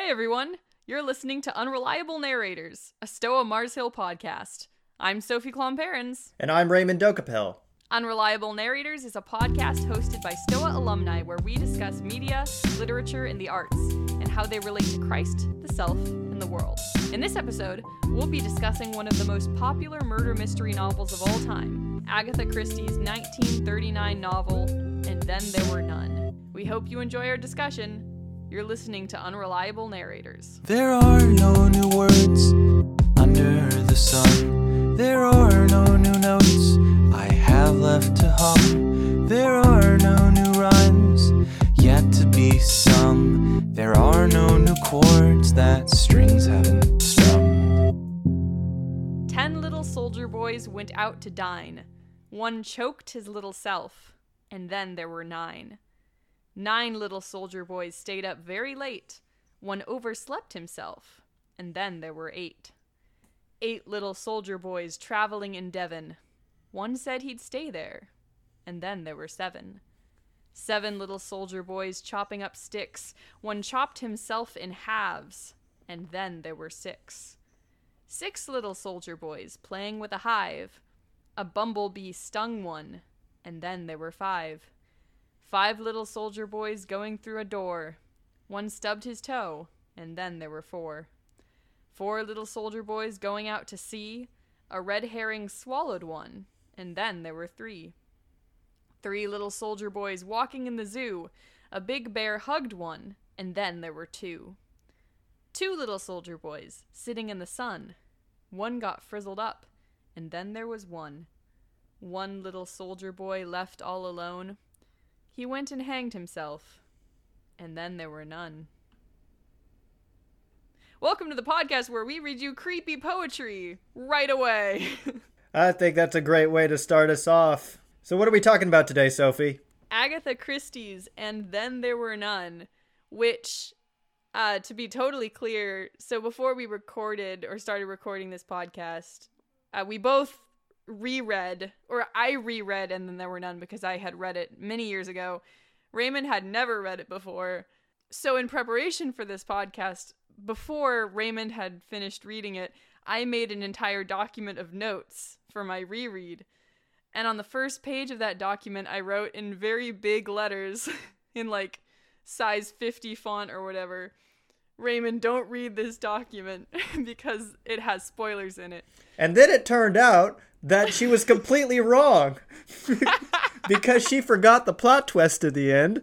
Hey everyone, you're listening to Unreliable Narrators, a Stoa Mars Hill podcast. I'm Sophie Klomparens. And I'm Raymond Dokapel. Unreliable Narrators is a podcast hosted by Stoa alumni where we discuss media, literature, and the arts, and how they relate to Christ, the self, and the world. In this episode, we'll be discussing one of the most popular murder mystery novels of all time, Agatha Christie's 1939 novel, And Then There Were None. We hope you enjoy our discussion. You're listening to Unreliable Narrators. There are no new words under the sun. There are no new notes I have left to hum. There are no new rhymes yet to be sung. There are no new chords that strings haven't strummed. Ten little soldier boys went out to dine. One choked his little self, and then there were nine. Nine little soldier boys stayed up very late. One overslept himself, and then there were eight. Eight little soldier boys traveling in Devon. One said he'd stay there, and then there were seven. Seven little soldier boys chopping up sticks. One chopped himself in halves, and then there were six. Six little soldier boys playing with a hive. A bumblebee stung one, and then there were five. Five little soldier boys going through a door. One stubbed his toe, and then there were four. Four little soldier boys going out to sea. A red herring swallowed one, and then there were three. Three little soldier boys walking in the zoo. A big bear hugged one, and then there were two. Two little soldier boys sitting in the sun. One got frizzled up, and then there was one. One little soldier boy left all alone. He went and hanged himself, and then there were none. Welcome to the podcast where we read you creepy poetry right away. I think that's a great way to start us off. So, what are we talking about today, Sophie? Agatha Christie's And Then There Were None, which, uh, to be totally clear, so before we recorded or started recording this podcast, uh, we both reread, or I reread And Then There Were None because I had read it many years ago. Raymond had never read it before. So, in preparation for this podcast, before Raymond had finished reading it, I made an entire document of notes for my reread. And on the first page of that document, I wrote in very big letters, in like size 50 font or whatever, Raymond, don't read this document because it has spoilers in it. And then it turned out that she was completely wrong because she forgot the plot twist at the end.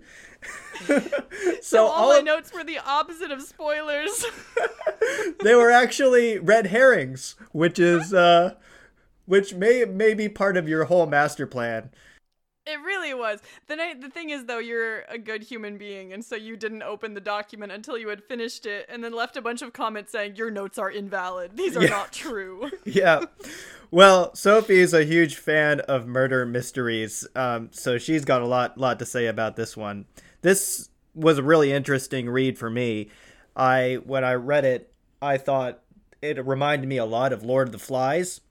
so, all, my notes were the opposite of spoilers. they were actually red herrings, which is uh which may may be part of your whole master plan. It really was. The night the thing is though, you're a good human being, and so you didn't open the document until you had finished it, and then left a bunch of comments saying your notes are invalid. These are yeah. not true. yeah. Well, Sophie is a huge fan of murder mysteries, um, so she's got a lot lot to say about this one. This was a really interesting read for me. I when I read it, I thought it reminded me a lot of Lord of the Flies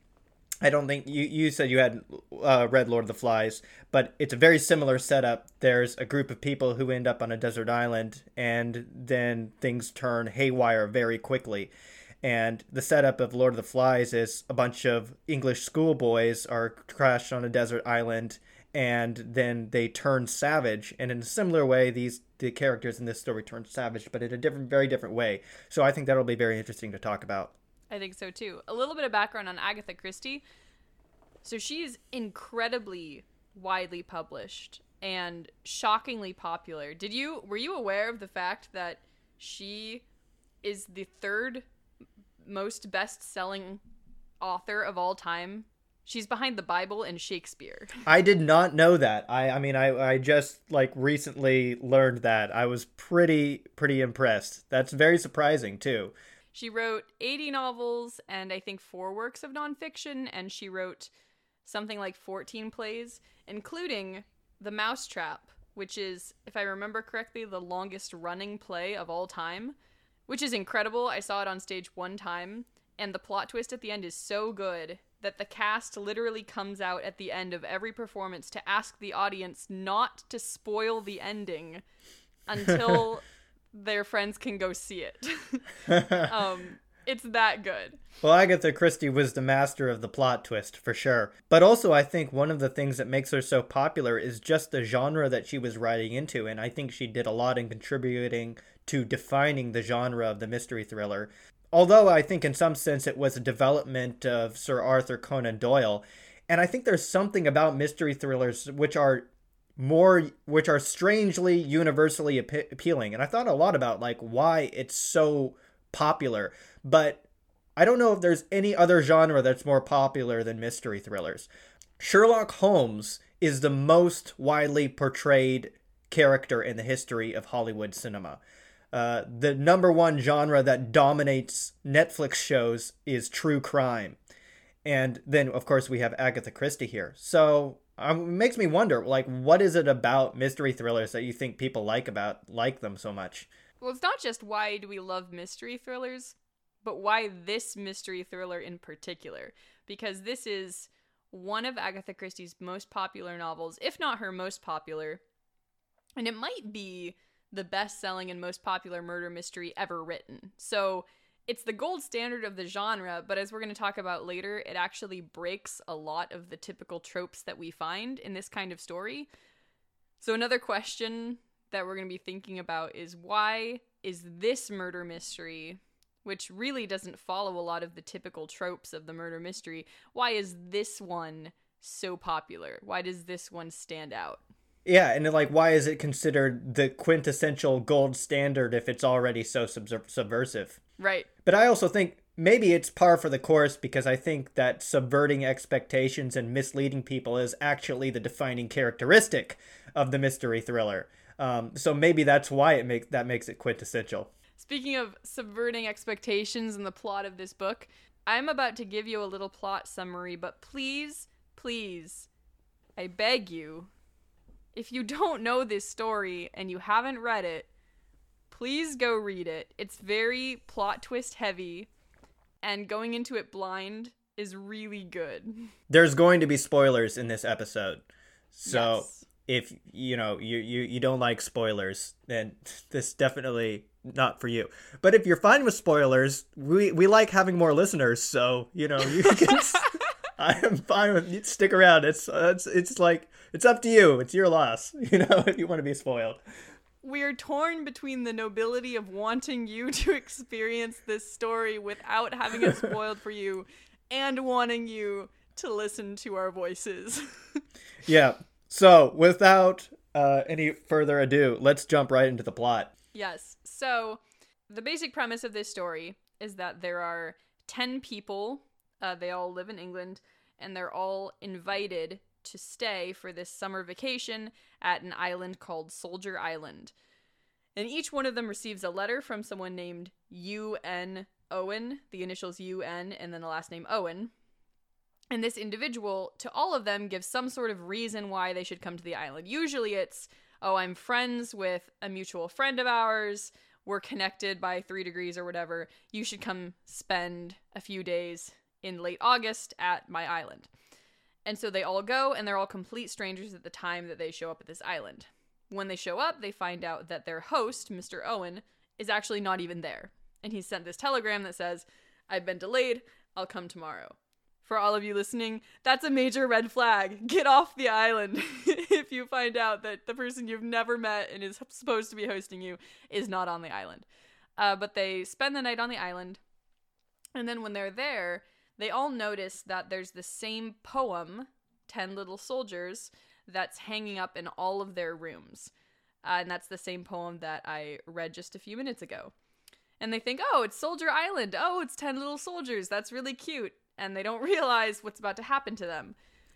I don't think you you said you had uh, read Lord of the Flies, but it's a very similar setup. There's a group of people who end up on a desert island, and then things turn haywire very quickly. And the setup of Lord of the Flies is a bunch of English schoolboys are crashed on a desert island, and then they turn savage. And in a similar way, these the characters in this story turn savage, but in a different, very different way. So I think that'll be very interesting to talk about. I think so too. A little bit of background on Agatha Christie. So she's incredibly widely published and shockingly popular. Did you were you aware of the fact that she is the third most best-selling author of all time? She's behind the Bible and Shakespeare. I did not know that. I I mean I I just like recently learned that. I was pretty pretty impressed. That's very surprising too. She wrote 80 novels and I think four works of nonfiction, and she wrote something like 14 plays, including The Mousetrap, which is, if I remember correctly, the longest running play of all time, which is incredible. I saw it on stage one time, and the plot twist at the end is so good that the cast literally comes out at the end of every performance to ask the audience not to spoil the ending until their friends can go see it. um, it's that good. Well, Agatha Christie was the master of the plot twist, for sure. But also, I think one of the things that makes her so popular is just the genre that she was writing into, and I think she did a lot in contributing to defining the genre of the mystery thriller. Although I think in some sense it was a development of Sir Arthur Conan Doyle, and I think there's something about mystery thrillers which are more which are strangely universally ap- appealing and i thought a lot about like why it's so popular but I don't know if there's any other genre that's more popular than mystery thrillers. Sherlock Holmes is the most widely portrayed character in the history of Hollywood cinema. Uh, the number one genre that dominates Netflix shows is true crime. And then, of course, we have Agatha Christie here. So um, it makes me wonder, like, what is it about mystery thrillers that you think people like about like them so much? Well, it's not just why do we love mystery thrillers, but why this mystery thriller in particular? Because this is one of Agatha Christie's most popular novels, if not her most popular. And it might be the best selling and most popular murder mystery ever written. So it's the gold standard of the genre, but as we're going to talk about later, it actually breaks a lot of the typical tropes that we find in this kind of story. So, another question that we're going to be thinking about is why is this murder mystery which really doesn't follow a lot of the typical tropes of the murder mystery. Why is this one so popular? Why does this one stand out? Yeah, and like, why is it considered the quintessential gold standard if it's already so sub- subversive? Right. But I also think maybe it's par for the course because I think that subverting expectations and misleading people is actually the defining characteristic of the mystery thriller. Um, so maybe that's why it makes that makes it quintessential. Speaking of subverting expectations in the plot of this book, I'm about to give you a little plot summary, but please, please, I beg you, if you don't know this story and you haven't read it, please go read it. It's very plot twist heavy, and going into it blind is really good. There's going to be spoilers in this episode. So Yes. if you know you, you you don't like spoilers, then this definitely not for you. But if you're fine with spoilers, we we like having more listeners, so you know you can. I am fine with you stick around. It's uh, it's it's like it's up to you. It's your loss. You know if you want to be spoiled. We are torn between the nobility of wanting you to experience this story without having it spoiled for you and wanting you to listen to our voices. Yeah. So without uh, any further ado, let's jump right into the plot. yes. So, the basic premise of this story is that there are 10 people, uh, they all live in England, and they're all invited to stay for this summer vacation at an island called Soldier Island. And each one of them receives a letter from someone named U.N. Owen, the initials U.N., and then the last name Owen. And this individual, to all of them, gives some sort of reason why they should come to the island. Usually it's, oh, I'm friends with a mutual friend of ours. We're connected by three degrees or whatever. You should come spend a few days in late August at my island. And so they all go, and they're all complete strangers at the time that they show up at this island. When they show up, they find out that their host, Mr. Owen, is actually not even there. And he sent this telegram that says, I've been delayed, I'll come tomorrow. For all of you listening, that's a major red flag. Get off the island if you find out that the person you've never met and is supposed to be hosting you is not on the island. Uh, but they spend the night on the island, and then when they're there, they all notice that there's the same poem, 10 Little Soldiers, that's hanging up in all of their rooms. Uh, and that's the same poem that I read just a few minutes ago. And they think, oh, it's Soldier Island. Oh, it's 10 Little Soldiers. That's really cute. And they don't realize what's about to happen to them.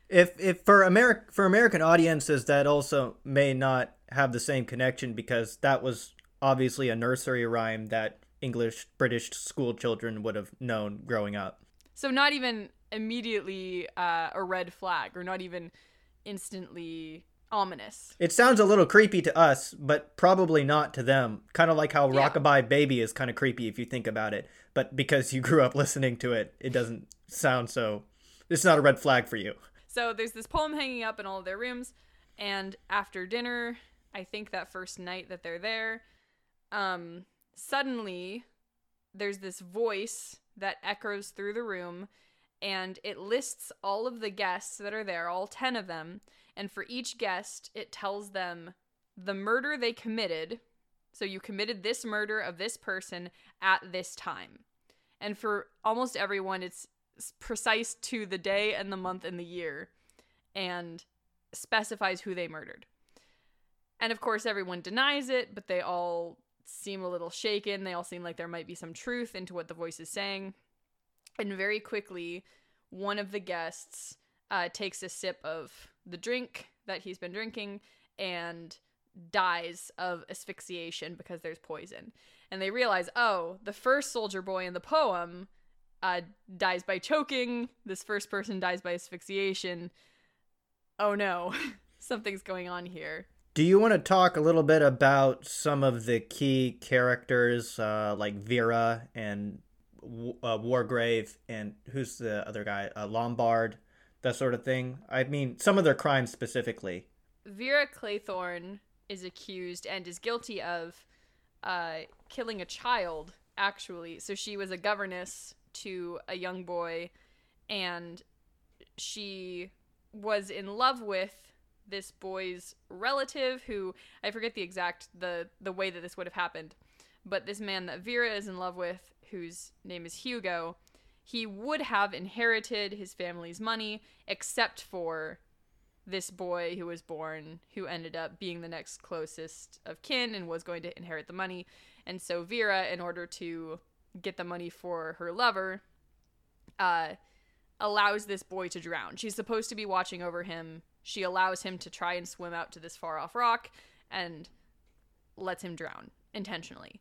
If if for American for American audiences that also may not have the same connection because that was obviously a nursery rhyme that English British school children would have known growing up. So, not even immediately uh, a red flag, or not even instantly ominous. It sounds a little creepy to us, but probably not to them. Kind of like how Yeah. Rockabye Baby is kind of creepy if you think about it, but because you grew up listening to it, it doesn't sound so. It's not a red flag for you. So there's this poem hanging up in all of their rooms, and after dinner, I think that first night that they're there, um, suddenly there's this voice that echoes through the room and it lists all of the guests that are there, all 10 of them, and for each guest it tells them the murder they committed. So you committed this murder of this person at this time. And for almost everyone it's precise to the day and the month and the year and specifies who they murdered. And of course, everyone denies it, but they all seem a little shaken. They all seem like there might be some truth into what the voice is saying. And very quickly, one of the guests uh, takes a sip of the drink that he's been drinking and dies of asphyxiation because there's poison. And they realize, oh, the first soldier boy in the poem uh, dies by choking. This first person dies by asphyxiation. Oh no, something's going on here. Do you want to talk a little bit about some of the key characters, uh, like Vera and uh, Wargrave, and who's the other guy, uh, Lombard, that sort of thing? I mean, some of their crimes specifically. Vera Claythorne is accused and is guilty of uh, killing a child, actually. So she was a governess to a young boy, and she was in love with this boy's relative who I forget the exact the the way that this would have happened, but this man that Vera is in love with, whose name is Hugo, he would have inherited his family's money except for this boy who was born who ended up being the next closest of kin and was going to inherit the money. And so Vera in order to get the money for her lover uh allows this boy to drown. She's supposed to be watching over him she allows him to try and swim out to this far off rock and lets him drown intentionally.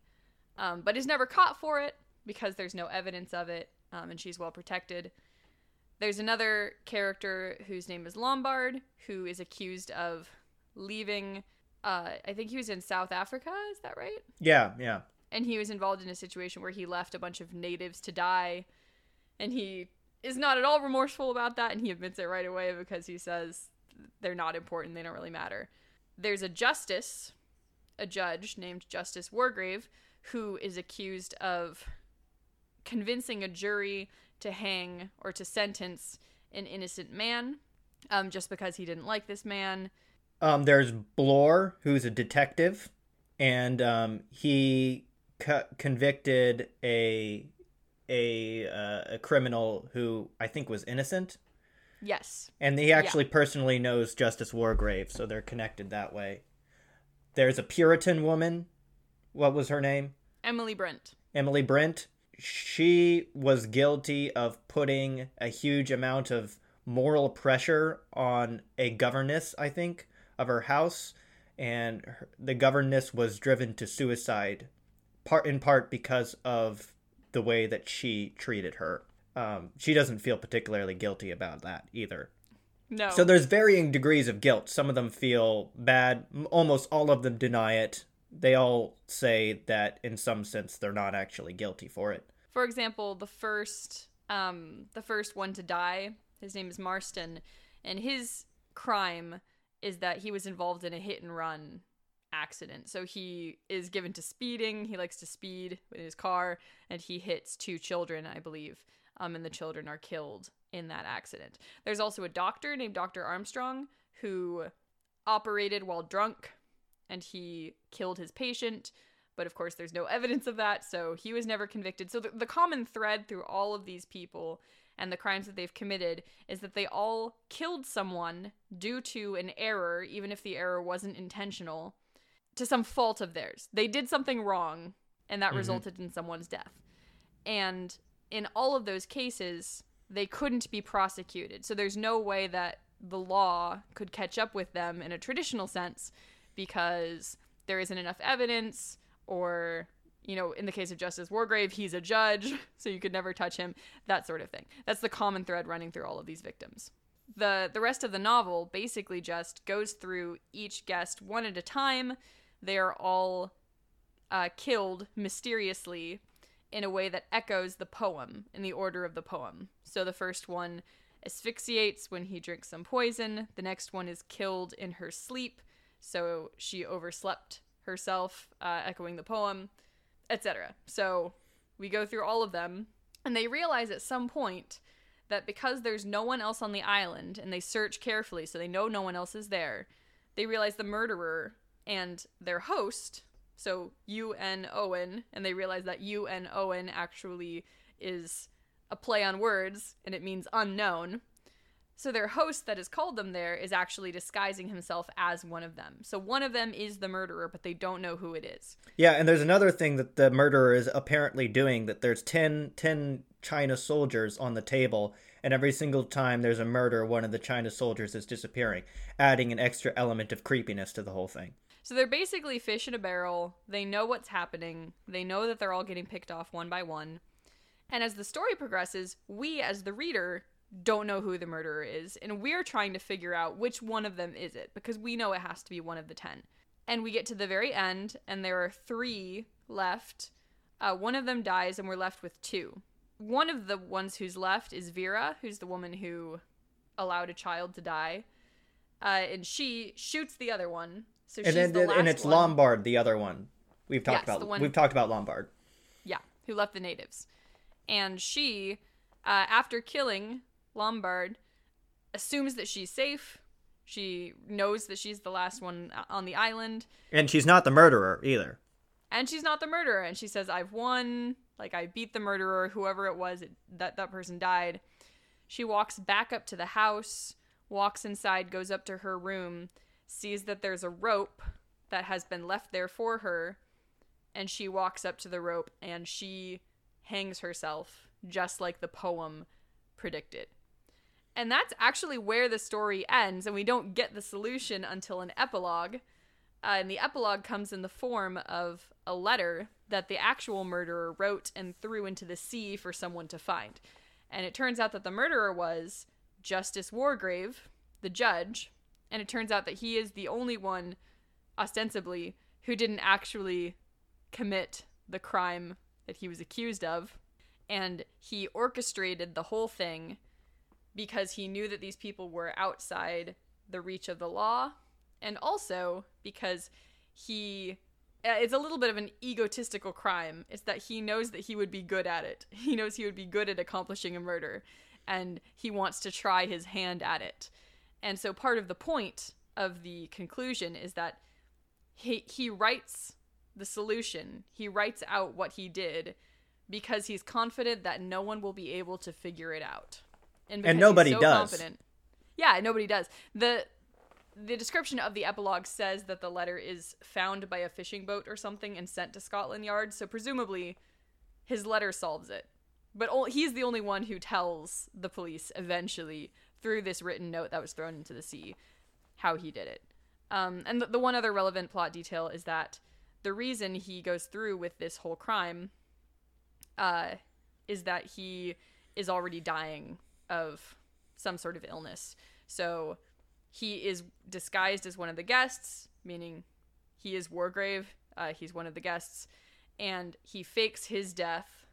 Um, but is never caught for it because there's no evidence of it um, and she's well protected. There's another character whose name is Lombard who is accused of leaving. Uh, I think he was in South Africa. Is that right? Yeah, yeah. And he was involved in a situation where he left a bunch of natives to die, and he is not at all remorseful about that, and he admits it right away because he says they're not important, they don't really matter. There's a justice, a judge named Justice Wargrave, who is accused of convincing a jury to hang or to sentence an innocent man um, just because he didn't like this man. Um, there's Blore, who's a detective, and um, he co- convicted a a uh, a criminal who I think was innocent. Yes. And he actually yeah. personally knows Justice Wargrave, so they're connected that way. There's a Puritan woman. What was her name? Emily Brent. Emily Brent. She was guilty of putting a huge amount of moral pressure on a governess, I think, of her house, and her, the governess was driven to suicide, part in part because of the way that she treated her um, she doesn't feel particularly guilty about that either. No. So there's varying degrees of guilt. Some of them feel bad. Almost all of them deny it. They all say that in some sense they're not actually guilty for it. For example, the first um, the first one to die, his name is Marston, and his crime is that he was involved in a hit and run accident. So he is given to speeding. He likes to speed in his car, and he hits two children, I believe um, and the children are killed in that accident. There's also a doctor named Dr. Armstrong who operated while drunk and he killed his patient. But of course, there's no evidence of that, so he was never convicted. So the, the common thread through all of these people and the crimes that they've committed is that they all killed someone due to an error, even if the error wasn't intentional, to some fault of theirs. They did something wrong, and that mm-hmm. resulted in someone's death. And in all of those cases, they couldn't be prosecuted. So there's no way that the law could catch up with them in a traditional sense because there isn't enough evidence or you know in the case of justice wargrave he's a judge so you could never touch him that sort of thing that's the common thread running through all of these victims the the rest of the novel basically just goes through each guest one at a time they are all uh, killed mysteriously in a way that echoes the poem in the order of the poem. So the first one asphyxiates when he drinks some poison, the next one is killed in her sleep, so she overslept herself, uh, echoing the poem, etc. So We go through all of them, and they realize at some point that because there's no one else on the island, and they search carefully so they know no one else is there, they realize the murderer and their host, so UN Owen, and they realize that UN Owen actually is a play on words and it means unknown. So their host that has called them there is actually disguising himself as one of them. So one of them is the murderer, but they don't know who it is. Yeah, and there's another thing that the murderer is apparently doing that there's 10, 10 China soldiers on the table, and every single time there's a murder, one of the China soldiers is disappearing, adding an extra element of creepiness to the whole thing. So they're basically fish in a barrel. They know what's happening. They know that they're all getting picked off one by one. And as the story progresses, we as the reader don't know who the murderer is, and we're trying to figure out which one of them is it because we know it has to be one of the 10. And we get to the very end and there are 3 left. Uh, one of them dies and we're left with two. One of the ones who's left is Vera, who's the woman who allowed a child to die. Uh, and she shoots the other one. So And then the and it's one. Lombard, the other one. We've talked Yes, about one- we've talked about Lombard. Yeah, who left the natives. And she, uh, after killing Lombard, assumes that she's safe. She knows that she's the last one on the island. And she's not the murderer either. And she's not the murderer. And she says, I've won. Like, I beat the murderer, whoever it was it, that that person died. She walks back up to the house, walks inside, goes up to her room, sees that there's a rope that has been left there for her, and she walks up to the rope and she hangs herself, just like the poem predicted. And that's actually where the story ends, and we don't get the solution until an epilogue. Uh, and the epilogue comes in the form of a letter that the actual murderer wrote and threw into the sea for someone to find. And it turns out that the murderer was Justice Wargrave, the judge, and it turns out that he is the only one, ostensibly, who didn't actually commit the crime that he was accused of. And he orchestrated the whole thing because he knew that these people were outside the reach of the law, and also because he. uh, It's a little bit of an egotistical crime. It's that he knows that he would be good at it. He knows he would be good at accomplishing a murder, and he wants to try his hand at it. And so part of the point of the conclusion is that he he writes the solution. He writes out what he did because he's confident that no one will be able to figure it out. And, he's nobody so does. Confident, yeah, nobody does. The the description of the epilogue says that the letter is found by a fishing boat or something and sent to Scotland Yard, so presumably his letter solves it. But o- he's the only one who tells the police eventually through this written note that was thrown into the sea how he did it. Um, and the, the one other relevant plot detail is that the reason he goes through with this whole crime uh, is that he is already dying of some sort of illness. So he is disguised as one of the guests, meaning he is Wargrave. Uh, he's one of the guests, and he fakes his death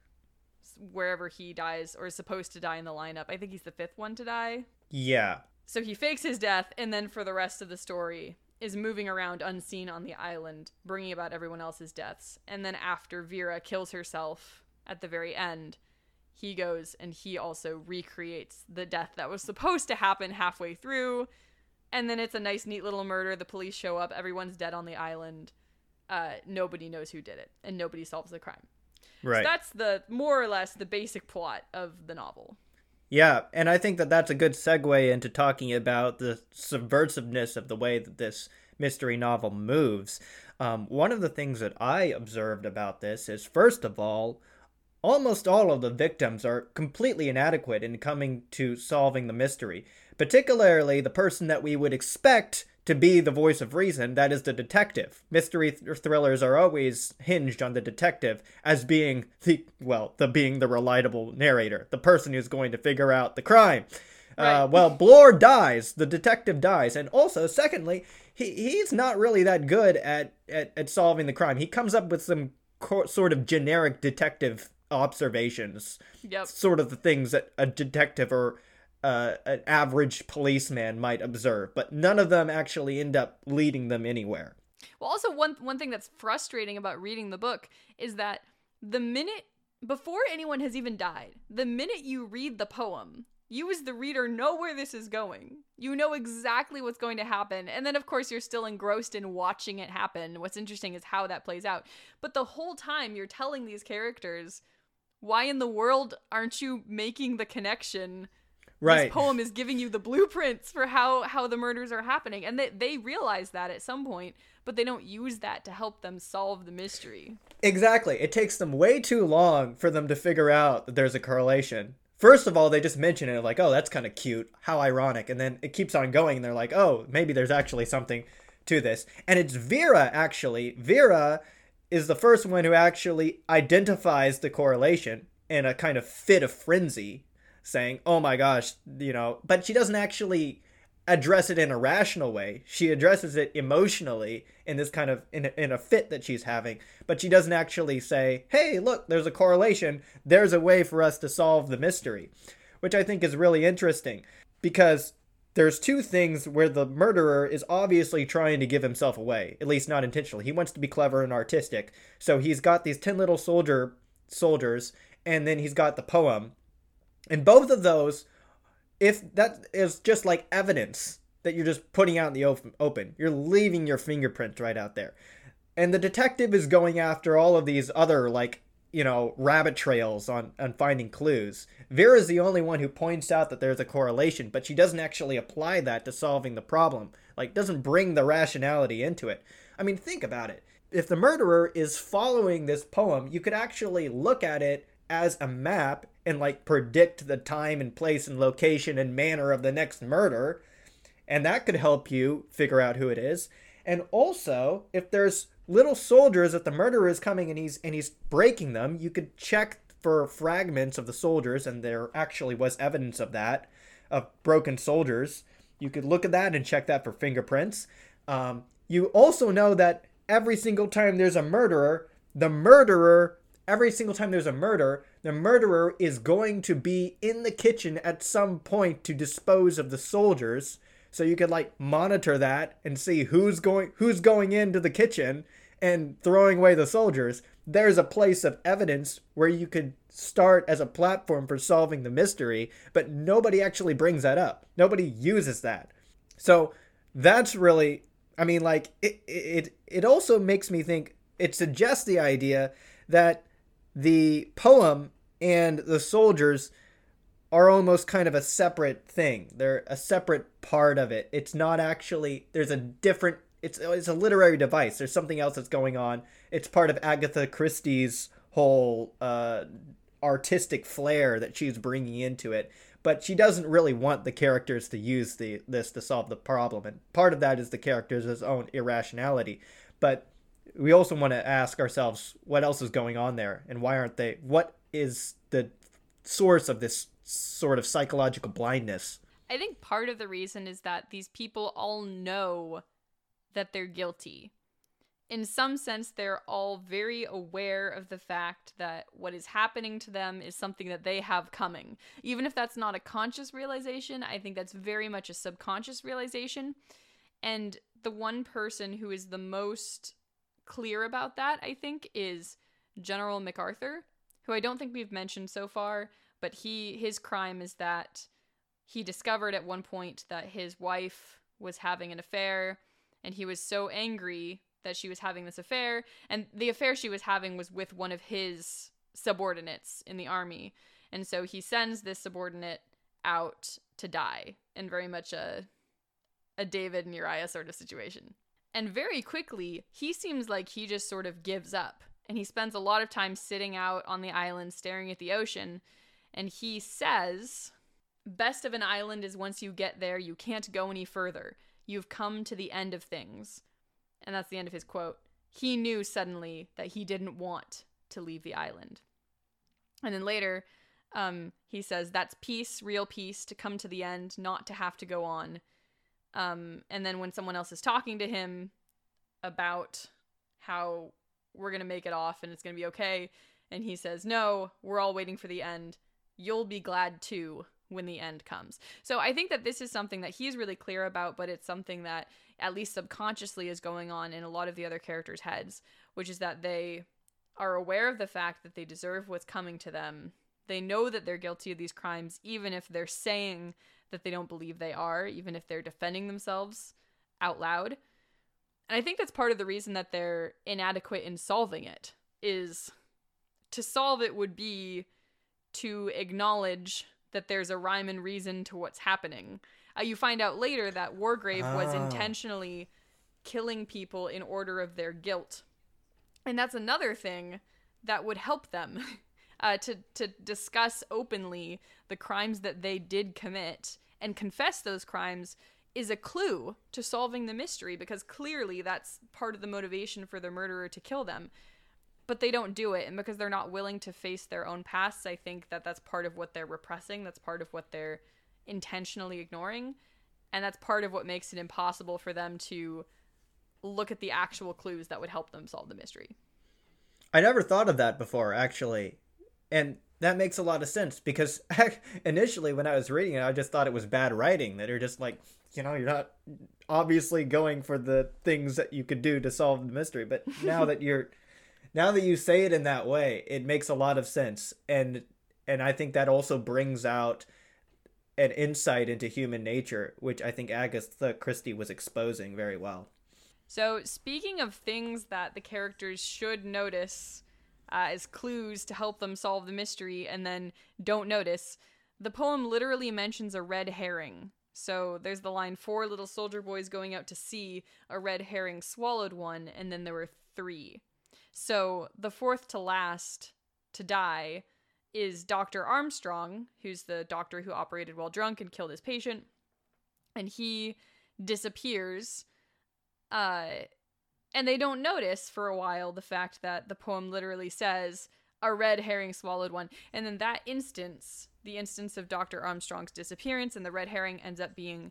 wherever he dies or is supposed to die in the lineup. I think he's the fifth one to die. Yeah. So he fakes his death, and then for the rest of the story, is moving around unseen on the island, bringing about everyone else's deaths. And then after Vera kills herself at the very end, he goes and he also recreates the death that was supposed to happen halfway through. And then it's a nice, neat little murder. The police show up, everyone's dead on the island. Uh, nobody knows who did it, and nobody solves the crime. Right. So that's the more or less the basic plot of the novel. Yeah, and I think that that's a good segue into talking about the subversiveness of the way that this mystery novel moves. Um, one of the things that I observed about this is, first of all, almost all of the victims are completely inadequate in coming to solving the mystery, particularly the person that we would expect to be the voice of reason, that is the detective. Mystery th- thrillers are always hinged on the detective as being the, well, the being the reliable narrator, the person who's going to figure out the crime. Uh, well, Blore dies, the detective dies, and also, secondly, he he's not really that good at, at, at solving the crime. He comes up with some co- sort of generic detective observations, Yep. sort of the things that a detective or uh, an average policeman might observe, but none of them actually end up leading them anywhere. Well, also one one thing that's frustrating about reading the book is that the minute before anyone has even died, the minute you read the poem, you as the reader know where this is going. You know exactly what's going to happen. And then, of course, you're still engrossed in watching it happen. What's interesting is how that plays out. But the whole time you're telling these characters, why in the world aren't you making the connection? Right. This poem is giving you the blueprints for how, how the murders are happening. And they, they realize that at some point, but they don't use that to help them solve the mystery. Exactly. It takes them way too long for them to figure out that there's a correlation. First of all, they just mention it like, oh, that's kind of cute. How ironic. And then it keeps on going, and they're like, oh, maybe there's actually something to this. And it's Vera, actually. Vera is the first one who actually identifies the correlation in a kind of fit of frenzy, saying, oh my gosh, you know, but she doesn't actually address it in a rational way. She addresses it emotionally in this kind of in a, in a fit that she's having, but she doesn't actually say, "Hey, look, there's a correlation. There's a way for us to solve the mystery," which I think is really interesting because there's two things where the murderer is obviously trying to give himself away, at least not intentionally. He wants to be clever and artistic. So he's got these 10 little soldier soldiers and then he's got the poem. And both of those if that is just like evidence that you're just putting out in the open, you're leaving your fingerprints right out there. And the detective is going after all of these other like you know rabbit trails on on finding clues. Vera's the only one who points out that there's a correlation, but she doesn't actually apply that to solving the problem. Like doesn't bring the rationality into it. I mean, think about it. If the murderer is following this poem, you could actually look at it as a map and like predict the time and place and location and manner of the next murder. And that could help you figure out who it is. And also, if there's little soldiers that the murderer is coming and he's and he's breaking them, you could check for fragments of the soldiers, and there actually was evidence of that, of broken soldiers. You could look at that and check that for fingerprints. Um, you also know that every single time there's a murderer, the murderer every single time there's a murder, the murderer is going to be in the kitchen at some point to dispose of the soldiers. So you could like monitor that and see who's going who's going into the kitchen and throwing away the soldiers. There's a place of evidence where you could start as a platform for solving the mystery, but nobody actually brings that up. Nobody uses that. So that's really I mean like it it it also makes me think it suggests the idea that the poem and the soldiers are almost kind of a separate thing. They're a separate part of it. It's not actually there's a different it's it's a literary device. There's something else that's going on. It's part of Agatha Christie's whole uh, artistic flair that she's bringing into it. But she doesn't really want the characters to use the this to solve the problem, and part of that is the characters' own irrationality. But we also want to ask ourselves what else is going on there? And why aren't they what is the source of this sort of psychological blindness? I think part of the reason is that these people all know that they're guilty. In some sense they're all very aware of the fact that what is happening to them is something that they have coming. Even if that's not a conscious realization i think that's very much a subconscious realization. And the one person who is the most clear about that, I think, is General MacArthur, who I don't think we've mentioned so far, but he his crime is that he discovered at one point that his wife was having an affair and he was so angry that she was having this affair and the affair she was having was with one of his subordinates in the army and so he sends this subordinate out to die in very much a a David and Uriah sort of situation. And very quickly, he seems like he just sort of gives up. And he spends a lot of time sitting out on the island staring at the ocean. And he says, Best of an island is once you get there, you can't go any further. You've come to the end of things. And that's the end of his quote. He knew suddenly that he didn't want to leave the island. And then later, um, he says, That's peace, real peace, to come to the end, not to have to go on. Um, and then when someone else is talking to him about how we're going to make it off and it's going to be okay, and he says, No, we're all waiting for the end. You'll be glad too when the end comes. So I think that this is something that he's really clear about, but it's something that at least subconsciously is going on in a lot of the other characters' heads, which is that they are aware of the fact that they deserve what's coming to them. They know that they're guilty of these crimes, even if they're saying that they don't believe they are, even if they're defending themselves out loud. And I think that's part of the reason that they're inadequate in solving it is to solve it would be to acknowledge that there's a rhyme and reason to what's happening. Uh, you find out later that Wargrave was Oh. intentionally killing people in order of their guilt. And that's another thing that would help them uh, to, to discuss openly the crimes that they did commit and confess those crimes is a clue to solving the mystery because clearly that's part of the motivation for the murderer to kill them but they don't do it and because they're not willing to face their own pasts i think that that's part of what they're repressing that's part of what they're intentionally ignoring and that's part of what makes it impossible for them to look at the actual clues that would help them solve the mystery I never thought of that before, actually. And that makes a lot of sense because initially when I was reading it, I just thought it was bad writing. That you're just like, you know, you're not obviously going for the things that you could do to solve the mystery. But now that you're, now that you say it in that way, it makes a lot of sense. And and I think that also brings out an insight into human nature, which I think Agatha Christie was exposing very well. So, speaking of things that the characters should notice uh, as clues to help them solve the mystery and then don't notice, the poem literally mentions a red herring. So, there's the line Four little soldier boys going out to sea, a red herring swallowed one, and then there were three. So, the fourth to last to die is Dr. Armstrong, who's the doctor who operated while drunk and killed his patient. And he disappears uh and they don't notice for a while the fact that the poem literally says a red herring swallowed one. And then that instance the instance of dr armstrong's disappearance and the red herring ends up being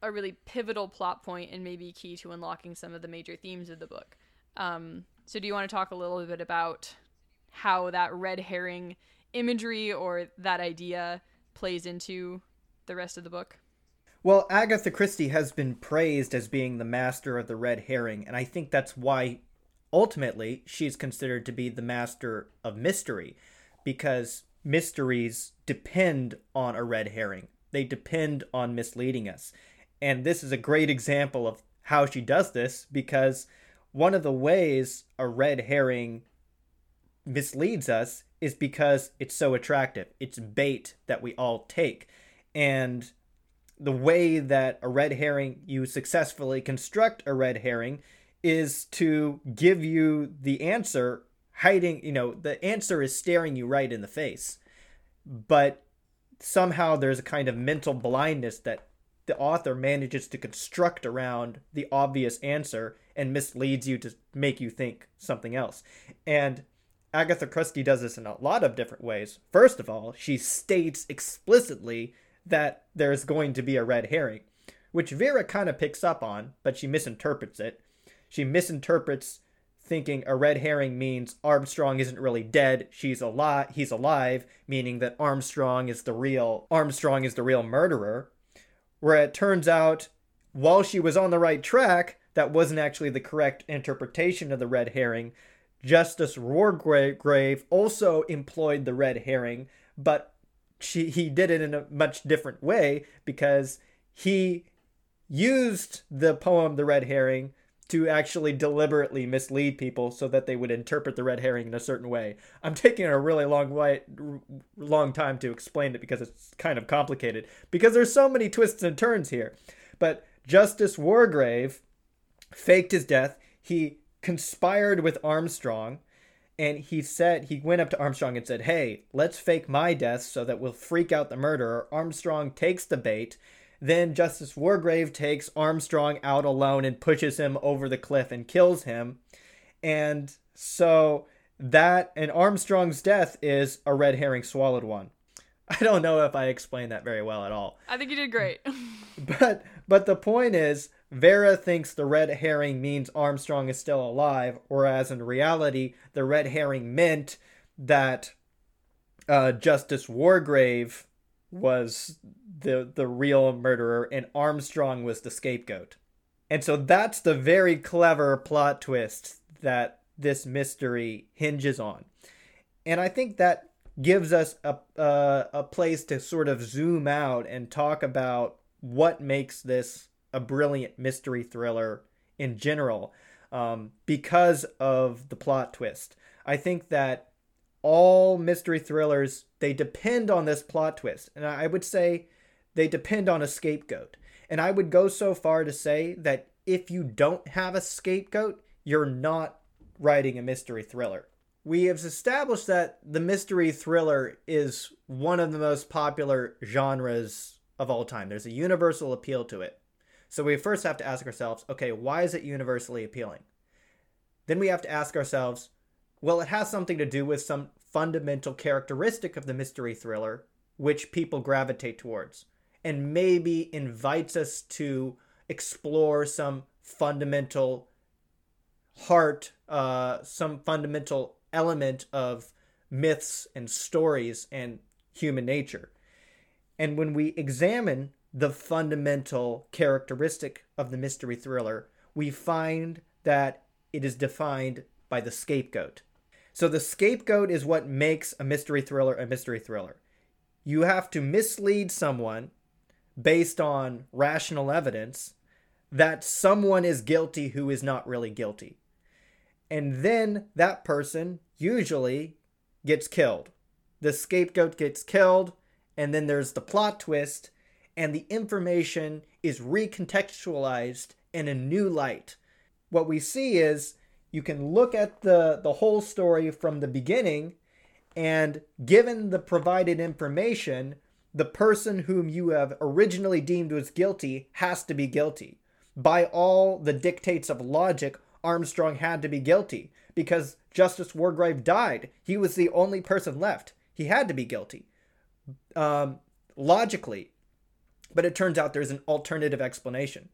a really pivotal plot point and maybe key to unlocking some of the major themes of the book. Um, so do you want to talk a little bit about how that red herring imagery or that idea plays into the rest of the book Well, Agatha Christie has been praised as being the master of the red herring, and I think that's why ultimately she's considered to be the master of mystery because mysteries depend on a red herring. They depend on misleading us. And this is a great example of how she does this because one of the ways a red herring misleads us is because it's so attractive. It's bait that we all take. And the way that a red herring you successfully construct a red herring is to give you the answer hiding you know the answer is staring you right in the face. But somehow there's a kind of mental blindness that the author manages to construct around the obvious answer and misleads you to make you think something else. And agatha christie does this in a lot of different ways. First of all she states explicitly that there's going to be a red herring, which Vera kind of picks up on, but she misinterprets it. She misinterprets thinking a red herring means Armstrong isn't really dead, she's alive, he's alive, meaning that Armstrong is the real Armstrong is the real murderer. Where it turns out while she was on the right track, that wasn't actually the correct interpretation of the red herring. Justice Wargrave also employed the red herring, but she he did it in a much different way because he used the poem the red herring to actually deliberately mislead people so that they would interpret the red herring in a certain way. I'm taking a really long long time to explain it because it's kind of complicated because there's so many twists and turns here. But Justice Wargrave faked his death. He conspired with Armstrong and he said he went up to Armstrong and said, "Hey, let's fake my death so that we'll freak out the murderer." Armstrong takes the bait. Then Justice Wargrave takes Armstrong out alone and pushes him over the cliff and kills him. And so that and Armstrong's death is a red herring swallowed one. I don't know if I explained that very well at all. i think you did great But but the point is Vera thinks the red herring means Armstrong is still alive, whereas in reality, the red herring meant that uh, Justice Wargrave was the the real murderer and Armstrong was the scapegoat. And so that's the very clever plot twist that this mystery hinges on. And I think that gives us a, uh, a place to sort of zoom out and talk about what makes this a brilliant mystery thriller in general um, because of the plot twist. I think that all mystery thrillers they depend on this plot twist, and I would say they depend on a scapegoat. And I would go so far to say that if you don't have a scapegoat, you're not writing a mystery thriller. We have established that the mystery thriller is one of the most popular genres of all time. There's a universal appeal to it. So we first have to ask ourselves okay, why is it universally appealing? Then we have to ask ourselves well, it has something to do with some fundamental characteristic of the mystery thriller which people gravitate towards and maybe invites us to explore some fundamental heart, uh, some fundamental element of myths and stories and human nature. And when we examine the fundamental characteristic of the mystery thriller, we find that it is defined by the scapegoat. So the scapegoat is what makes a mystery thriller a mystery thriller. You have to mislead someone based on rational evidence that someone is guilty who is not really guilty. And then that person usually gets killed. The scapegoat gets killed, and then there's the plot twist, and the information is recontextualized in a new light. What we see is you can look at the, the whole story from the beginning, and given the provided information, the person whom you have originally deemed was guilty has to be guilty. By all the dictates of logic, Armstrong had to be guilty because Justice Wargrave died. He was the only person left. He had to be guilty. Um, logically, but it turns out there's an alternative explanation.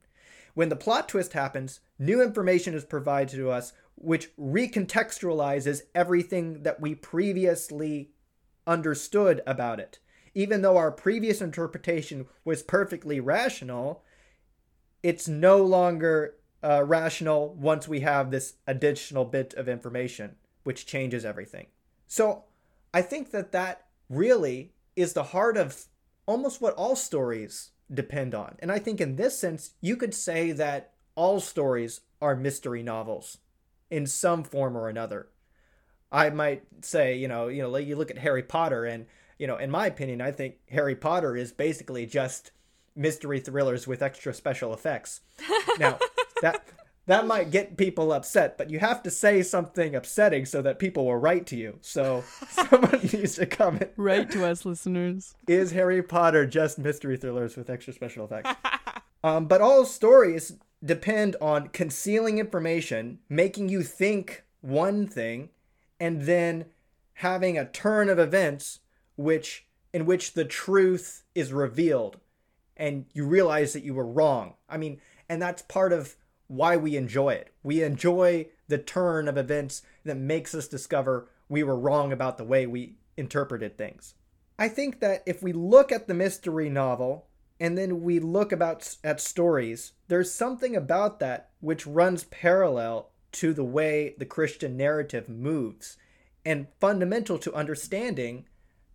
When the plot twist happens, new information is provided to us which recontextualizes everything that we previously understood about it even though our previous interpretation was perfectly rational, it's no longer uh, rational once we have this additional bit of information, which changes everything. So I think that that really is the heart of almost what all stories depend on. And I think in this sense, you could say that all stories are mystery novels in some form or another. I might say, you know, you know, you look at Harry Potter and you know, in my opinion, I think Harry Potter is basically just mystery thrillers with extra special effects. now, that that might get people upset, but you have to say something upsetting so that people will write to you. So someone needs to comment. Write to us, listeners. Is Harry Potter just mystery thrillers with extra special effects? um, but all stories depend on concealing information, making you think one thing, and then having a turn of events which in which the truth is revealed and you realize that you were wrong. I mean, and that's part of why we enjoy it. We enjoy the turn of events that makes us discover we were wrong about the way we interpreted things. I think that if we look at the mystery novel and then we look about at stories, there's something about that which runs parallel to the way the Christian narrative moves and fundamental to understanding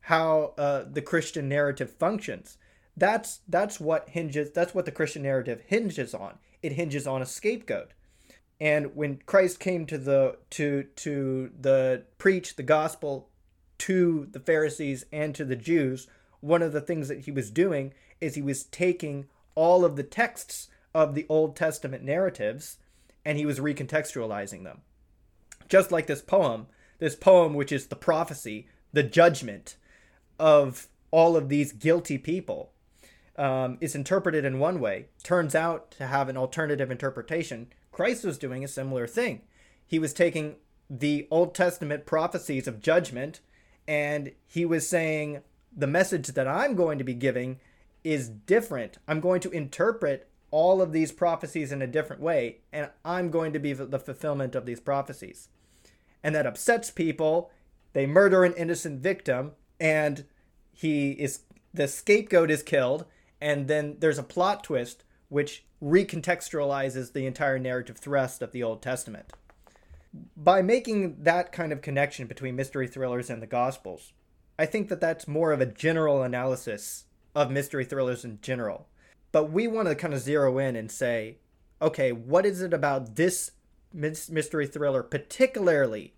how uh, the Christian narrative functions. That's that's what hinges. That's what the Christian narrative hinges on. It hinges on a scapegoat. And when Christ came to the to to the preach the gospel to the Pharisees and to the Jews, one of the things that he was doing is he was taking all of the texts of the Old Testament narratives and he was recontextualizing them. Just like this poem, this poem which is the prophecy, the judgment of all of these guilty people um, is interpreted in one way, turns out to have an alternative interpretation. Christ was doing a similar thing. He was taking the Old Testament prophecies of judgment and he was saying, the message that I'm going to be giving is different. I'm going to interpret all of these prophecies in a different way, and I'm going to be the fulfillment of these prophecies. And that upsets people. They murder an innocent victim, and he is the scapegoat is killed and then there's a plot twist which recontextualizes the entire narrative thrust of the Old Testament. by making that kind of connection between mystery thrillers and the Gospels, I think that that's more of a general analysis of mystery thrillers in general. But we want to kind of zero in and say, okay, what is it about this mystery thriller particularly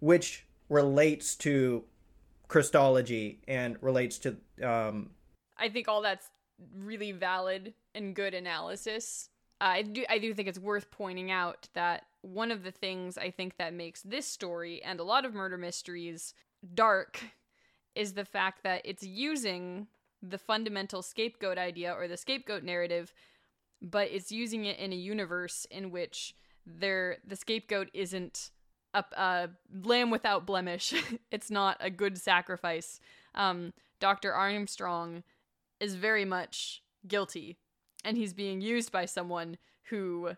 which relates to Christology and relates to um I think all that's really valid and good analysis. Uh, I do I do think it's worth pointing out that one of the things I think that makes this story and a lot of murder mysteries dark is the fact that it's using the fundamental scapegoat idea or the scapegoat narrative, but it's using it in a universe in which there the scapegoat isn't a, a lamb without blemish. it's not a good sacrifice. Um, Dr. Armstrong is very much guilty, and he's being used by someone who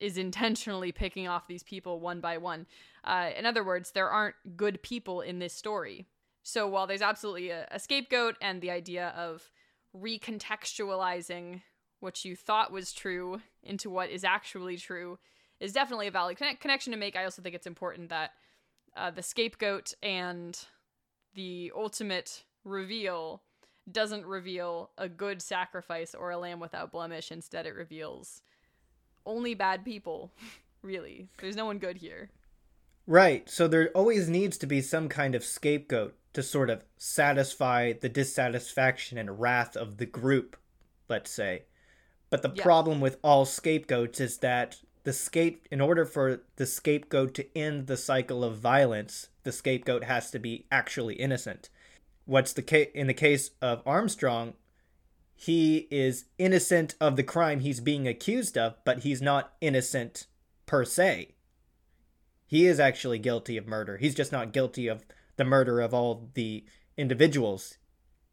is intentionally picking off these people one by one. Uh, in other words, there aren't good people in this story. So while there's absolutely a, a scapegoat and the idea of recontextualizing what you thought was true into what is actually true is definitely a valid connect- connection to make. I also think it's important that uh, the scapegoat and the ultimate reveal doesn't reveal a good sacrifice or a lamb without blemish. Instead, it reveals only bad people, really. There's no one good here. Right. So there always needs to be some kind of scapegoat to sort of satisfy the dissatisfaction and wrath of the group, let's say. But the yeah. problem with all scapegoats is that the scape in order for the scapegoat to end the cycle of violence, the scapegoat has to be actually innocent. What's the case in the case of Armstrong? He is innocent of the crime he's being accused of, but he's not innocent per se. He is actually guilty of murder. He's just not guilty of the murder of all the individuals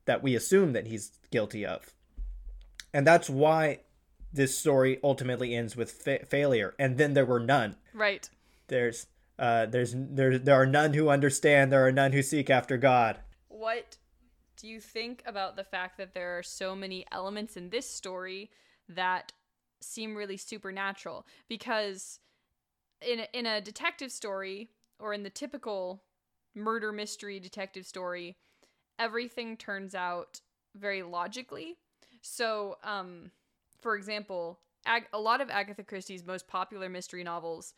that we assume that he's guilty of. And that's why this story ultimately ends with fa- failure and then there were none right there's uh there's there there are none who understand there are none who seek after god what do you think about the fact that there are so many elements in this story that seem really supernatural because in a, in a detective story or in the typical murder mystery detective story everything turns out very logically so um for example, Ag- a lot of Agatha Christie's most popular mystery novels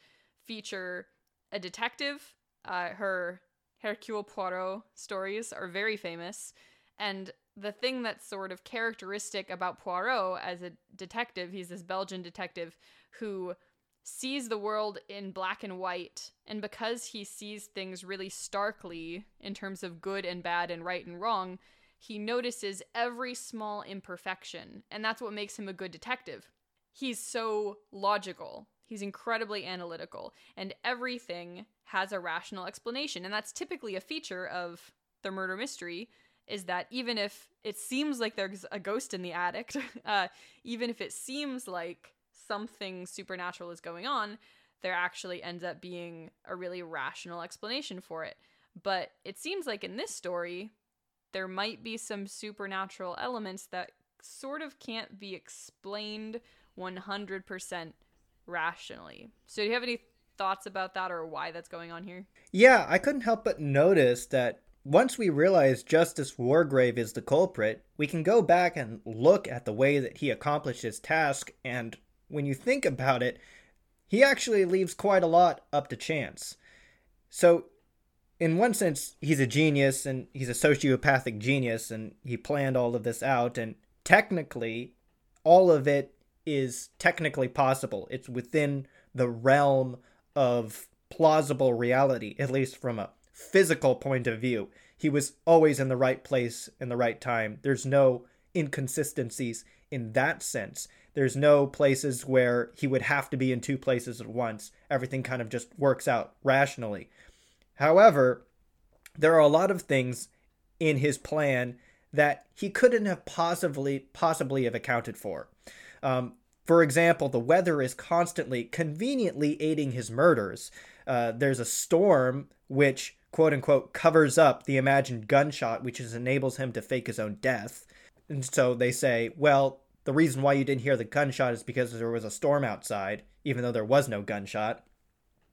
feature a detective. Uh, her Hercule Poirot stories are very famous, and the thing that's sort of characteristic about Poirot as a detective, he's this Belgian detective who sees the world in black and white, and because he sees things really starkly in terms of good and bad and right and wrong, he notices every small imperfection, and that's what makes him a good detective. He's so logical, he's incredibly analytical, and everything has a rational explanation. And that's typically a feature of the murder mystery is that even if it seems like there's a ghost in the attic, uh, even if it seems like something supernatural is going on, there actually ends up being a really rational explanation for it. But it seems like in this story, there might be some supernatural elements that sort of can't be explained 100% rationally. So, do you have any thoughts about that or why that's going on here? Yeah, I couldn't help but notice that once we realize Justice Wargrave is the culprit, we can go back and look at the way that he accomplished his task, and when you think about it, he actually leaves quite a lot up to chance. So in one sense, he's a genius and he's a sociopathic genius and he planned all of this out. And technically, all of it is technically possible. It's within the realm of plausible reality, at least from a physical point of view. He was always in the right place in the right time. There's no inconsistencies in that sense. There's no places where he would have to be in two places at once. Everything kind of just works out rationally. However, there are a lot of things in his plan that he couldn't have possibly possibly have accounted for. Um, for example, the weather is constantly, conveniently aiding his murders. Uh, there's a storm which, quote unquote, covers up the imagined gunshot, which is, enables him to fake his own death. And so they say, well, the reason why you didn't hear the gunshot is because there was a storm outside, even though there was no gunshot.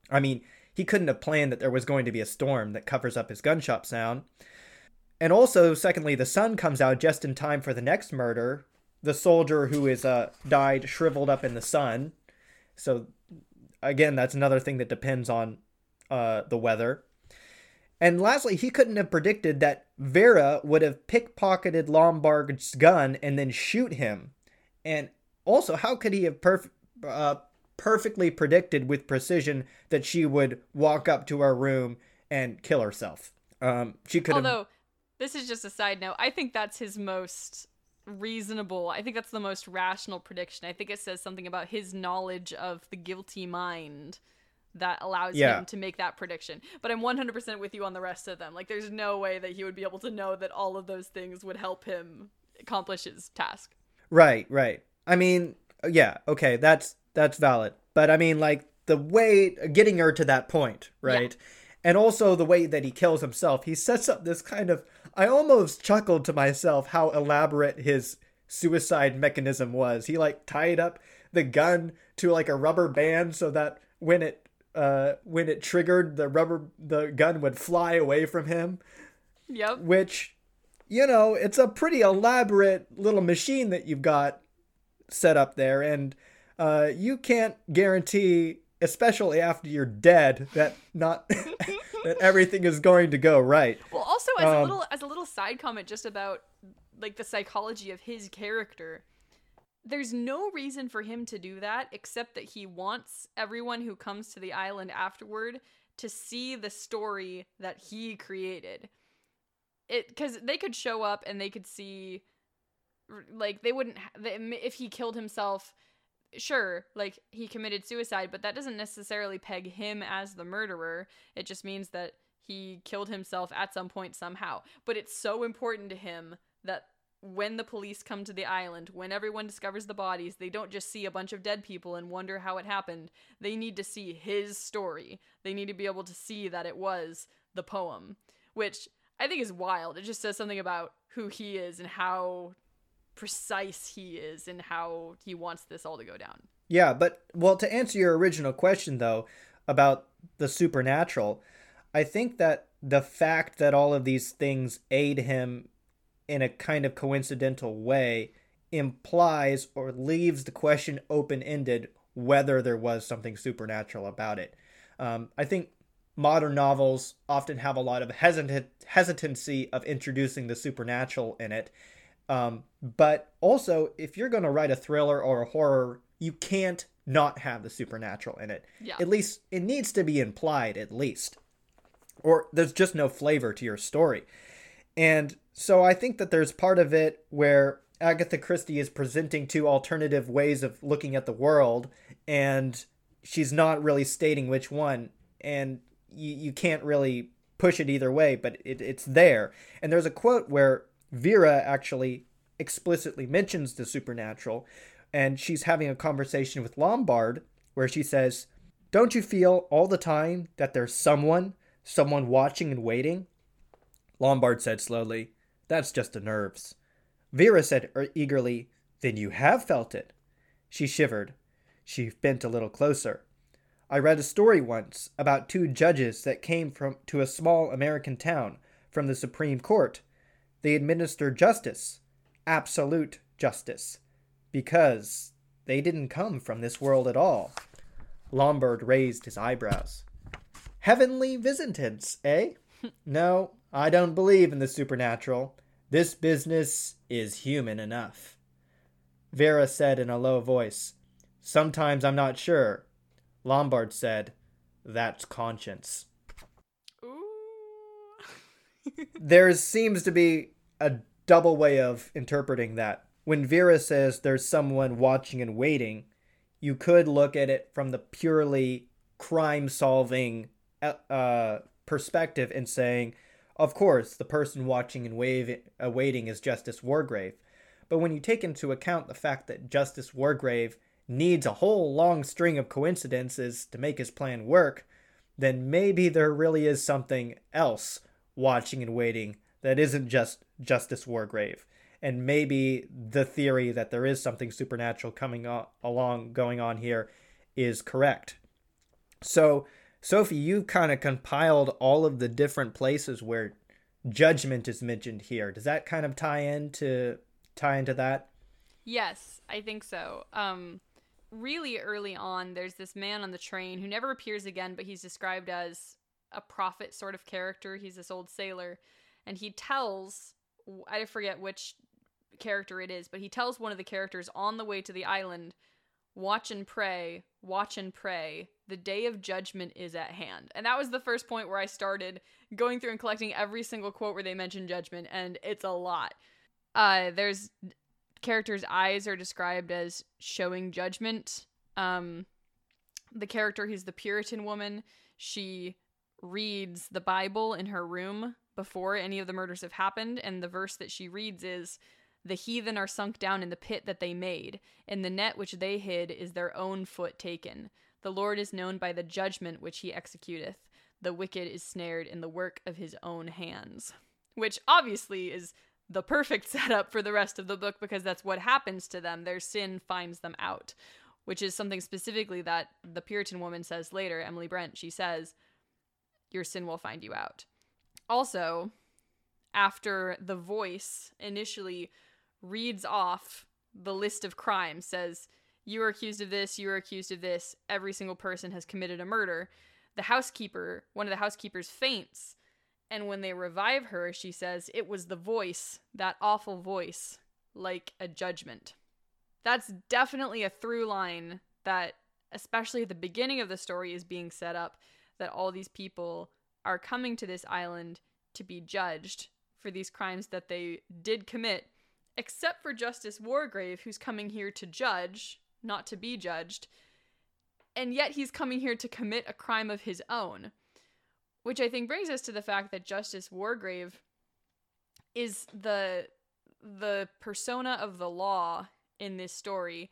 I mean, he couldn't have planned that there was going to be a storm that covers up his gunshot sound. And also, secondly, the sun comes out just in time for the next murder. The soldier who is uh, died shriveled up in the sun. So, again, that's another thing that depends on uh, the weather. And lastly, he couldn't have predicted that Vera would have pickpocketed Lombard's gun and then shoot him. And also, how could he have perf- uh, perfectly predicted with precision that she would walk up to her room and kill herself? Um, she could. Although, this is just a side note. I think that's his most reasonable. I think that's the most rational prediction. I think it says something about his knowledge of the guilty mind that allows Yeah. him to make that prediction. But I'm 100% with you on the rest of them. Like, there's no way that he would be able to know that all of those things would help him accomplish his task. Right, right. I mean, yeah, okay, that's that's valid. But I mean, like the way getting her to that point, right? And also the way that he kills himself. He sets up this kind of. I almost chuckled to myself how elaborate his suicide mechanism was. He like tied up the gun to like a rubber band so that when it uh when it triggered the rubber the gun would fly away from him Yep. which you know it's a pretty elaborate little machine that you've got set up there and uh, you can't guarantee especially after you're dead that not that everything is going to go right Well, also as a Um, little as a little side comment just about like the psychology of his character. There's no reason for him to do that except that he wants everyone who comes to the island afterward to see the story that he created. It cuz they could show up and they could see like they wouldn't ha- if he killed himself sure like he committed suicide but that doesn't necessarily peg him as the murderer it just means that he killed himself at some point somehow. But it's so important to him that when the police come to the island when everyone discovers the bodies they don't just see a bunch of dead people and wonder how it happened. They need to see his story. They need to be able to see that it was the poem which i think is wild. It just says something about who he is and how precise he is and how he wants this all to go down. yeah but well to answer your original question though about the supernatural i think that the fact that all of these things aid him in a kind of coincidental way implies or leaves the question open ended whether there was something supernatural about it. Um, I think modern novels often have a lot of hesitant hesitancy of introducing the supernatural in it. Um, but also, if you're going to write a thriller or a horror, you can't not have the supernatural in it. Yeah. At least it needs to be implied, at least. Or there's just no flavor to your story. And so I think that there's part of it where Agatha Christie is presenting two alternative ways of looking at the world, and she's not really stating which one. And you, you can't really push it either way, but it, it's there. And there's a quote where Vera actually explicitly mentions the supernatural, and she's having a conversation with Lombard where she says, Don't you feel all the time that there's someone, someone watching and waiting? Lombard said slowly, That's just the nerves. Vera said er- eagerly, Then you have felt it. She shivered. She bent a little closer. I read a story once about two judges that came from to a small American town from the Supreme Court. They administered justice, absolute justice, because they didn't come from this world at all. Lombard raised his eyebrows. Heavenly visitants, eh? no, I don't believe in the supernatural. This business is human enough. Vera said in a low voice, Sometimes I'm not sure. Lombard said, That's conscience. There seems to be a double way of interpreting that. When Vera says there's someone watching and waiting, you could look at it from the purely crime solving uh, perspective and saying, of course, the person watching and uh, waiting is Justice Wargrave. But when you take into account the fact that Justice Wargrave needs a whole long string of coincidences to make his plan work, then maybe there really is something else watching and waiting that isn't just Justice Wargrave. And maybe the theory that there is something supernatural coming o- along, going on here, is correct. So Sophie, you kind of compiled all of the different places where judgment is mentioned here. Does that kind of tie into tie into that? Yes, I think so. Um, really early on, there's this man on the train who never appears again, but he's described as a prophet sort of character. He's this old sailor, and he tells I forget which character it is, but he tells one of the characters on the way to the island, "Watch and pray, watch and pray. The day of judgment is at hand." And that was the first point where I started going through and collecting every single quote where they mention judgment, and it's a lot. Uh, there's character's eyes are described as showing judgment. Um, the character who's the Puritan woman, she reads the Bible in her room before any of the murders have happened, and the verse that she reads is the heathen are sunk down in the pit that they made, and the net which they hid is their own foot taken. The Lord is known by the judgment which he executeth. The wicked is snared in the work of his own hands. Which obviously is the perfect setup for the rest of the book because that's what happens to them. Their sin finds them out, which is something specifically that the Puritan woman says later, Emily Brent. She says, Your sin will find you out. Also, after the voice initially reads off the list of crimes, says, You are accused of this, you are accused of this, every single person has committed a murder. The housekeeper, one of the housekeepers, faints and when they revive her, she says, It was the voice, that awful voice, like a judgment. That's definitely a through line that, especially at the beginning of the story, is being set up that all these people are coming to this island to be judged for these crimes that they did commit, except for Justice Wargrave, who's coming here to judge, not to be judged. And yet he's coming here to commit a crime of his own. Which I think brings us to the fact that Justice Wargrave is the the persona of the law in this story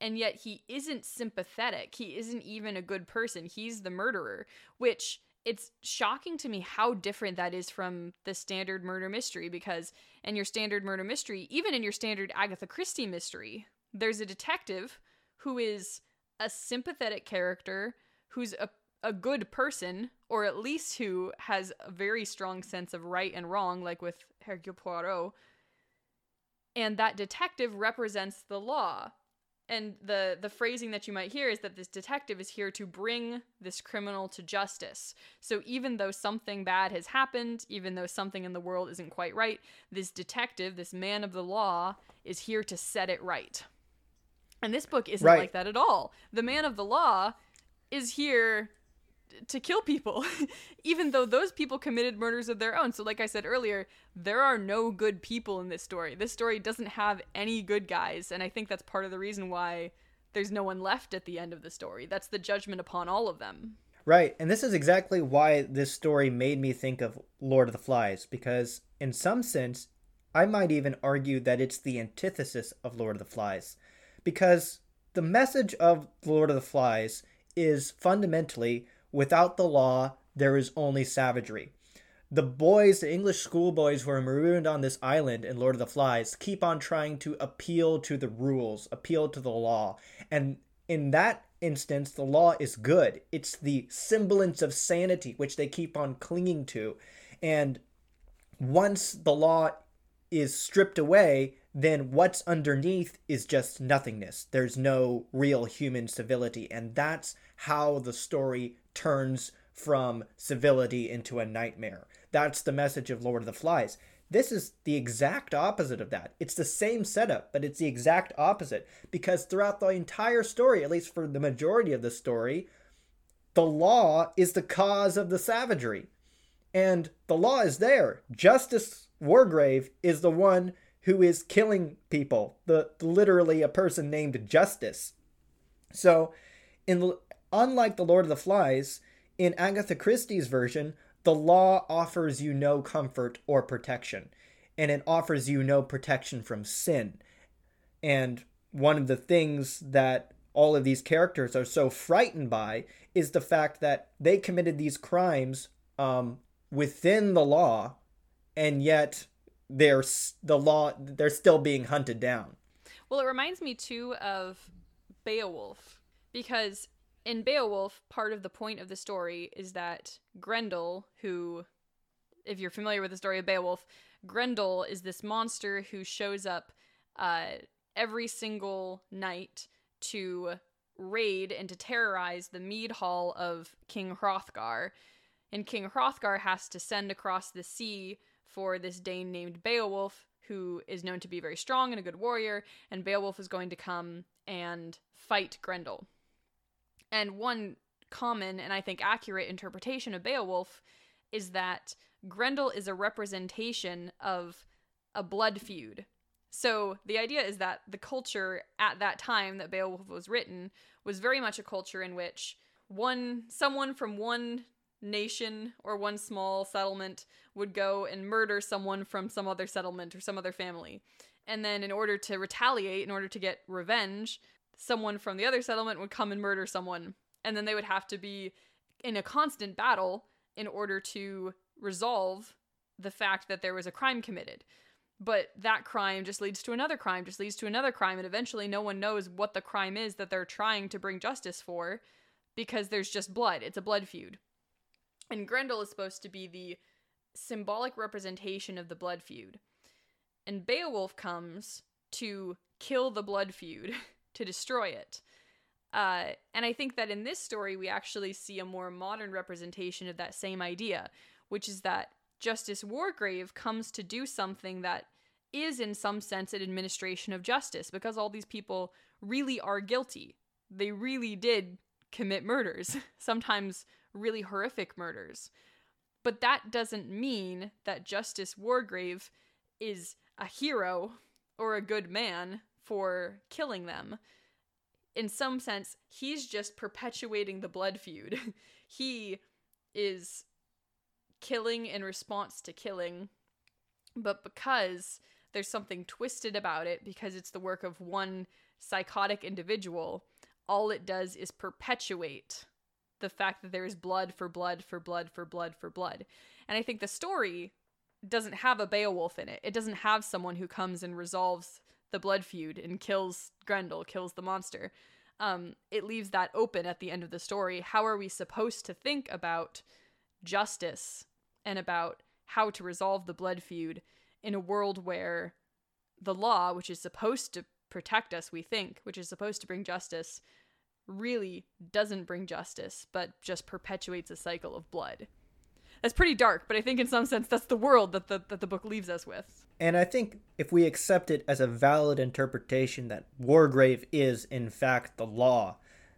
and yet he isn't sympathetic. He isn't even a good person. He's the murderer, which it's shocking to me how different that is from the standard murder mystery because in your standard murder mystery, even in your standard Agatha Christie mystery, there's a detective who is a sympathetic character who's a a good person, or at least who has a very strong sense of right and wrong, like with Hercule Poirot. And that detective represents the law. And the, the phrasing that you might hear is that this detective is here to bring this criminal to justice. So even though something bad has happened, even though something in the world isn't quite right, this detective, this man of the law, is here to set it right. And this book isn't Right. like that at all. The man of the law is here to kill people, even though those people committed murders of their own. So, like I said earlier, there are no good people in this story. This story doesn't have any good guys, and I think that's part of the reason why there's no one left at the end of the story. That's the judgment upon all of them. Right, and this is exactly why this story made me think of Lord of the Flies, because in some sense, I might even argue that it's the antithesis of Lord of the Flies. Because the message of The Lord of the Flies is fundamentally without the law, there is only savagery. The boys, the English schoolboys who are marooned on this island in Lord of the Flies, keep on trying to appeal to the rules, appeal to the law. And in that instance, the law is good. It's the semblance of sanity which they keep on clinging to. And once the law is stripped away, then what's underneath is just nothingness. There's no real human civility. And that's how the story turns from civility into a nightmare. That's the message of Lord of the Flies. This is the exact opposite of that. It's the same setup, but it's the exact opposite because throughout the entire story, at least for the majority of the story, the law is the cause of the savagery. And the law is there. Justice Wargrave is the one who is killing people. The literally a person named Justice. So, in unlike the Lord of the Flies, in Agatha Christie's version, the law offers you no comfort or protection, and it offers you no protection from sin. And one of the things that all of these characters are so frightened by is the fact that they committed these crimes um, within the law, and yet they're the law they're still being hunted down. Well, it reminds me too of Beowulf because in Beowulf, part of the point of the story is that Grendel, who, if you're familiar with the story of Beowulf, Grendel is this monster who shows up uh, every single night to raid and to terrorize the mead hall of King Hrothgar. And King Hrothgar has to send across the sea for this Dane named Beowulf, who is known to be very strong and a good warrior, and Beowulf is going to come and fight Grendel. And one common and I think accurate interpretation of Beowulf is that Grendel is a representation of a blood feud. So the idea is that the culture at that time that Beowulf was written was very much a culture in which one someone from one nation or one small settlement would go and murder someone from some other settlement or some other family. And then in order to retaliate, in order to get revenge, someone from the other settlement would come and murder someone. And then they would have to be in a constant battle in order to resolve the fact that there was a crime committed. But that crime just leads to another crime, just leads to another crime, and eventually no one knows what the crime is that they're trying to bring justice for because there's just blood. It's a blood feud. And Grendel is supposed to be the symbolic representation of the blood feud. And Beowulf comes to kill the blood feud, to destroy it. Uh, and I think that in this story, we actually see a more modern representation of that same idea, which is that Justice Wargrave comes to do something that is, in some sense, an administration of justice because all these people really are guilty. They really did commit murders, sometimes really horrific murders. But that doesn't mean that Justice Wargrave is a hero or a good man for killing them. In some sense, he's just perpetuating the blood feud. he is killing in response to killing, but because there's something twisted about it, because it's the work of one psychotic individual, all it does is perpetuate the fact that there is blood for blood for blood for blood for blood. And I think the story doesn't have a Beowulf in it. It doesn't have someone who comes and resolves the blood feud and kills Grendel, kills the monster. Um, it leaves that open at the end of the story. How are we supposed to think about justice and about how to resolve the blood feud in a world where the law, which is supposed to protect us, we think, which is supposed to bring justice, really doesn't bring justice, but just perpetuates a cycle of blood. That's pretty dark, but I think in some sense that's the world that the, that the book leaves us with. And I think if we accept it as a valid interpretation that Wargrave is, in fact, the law,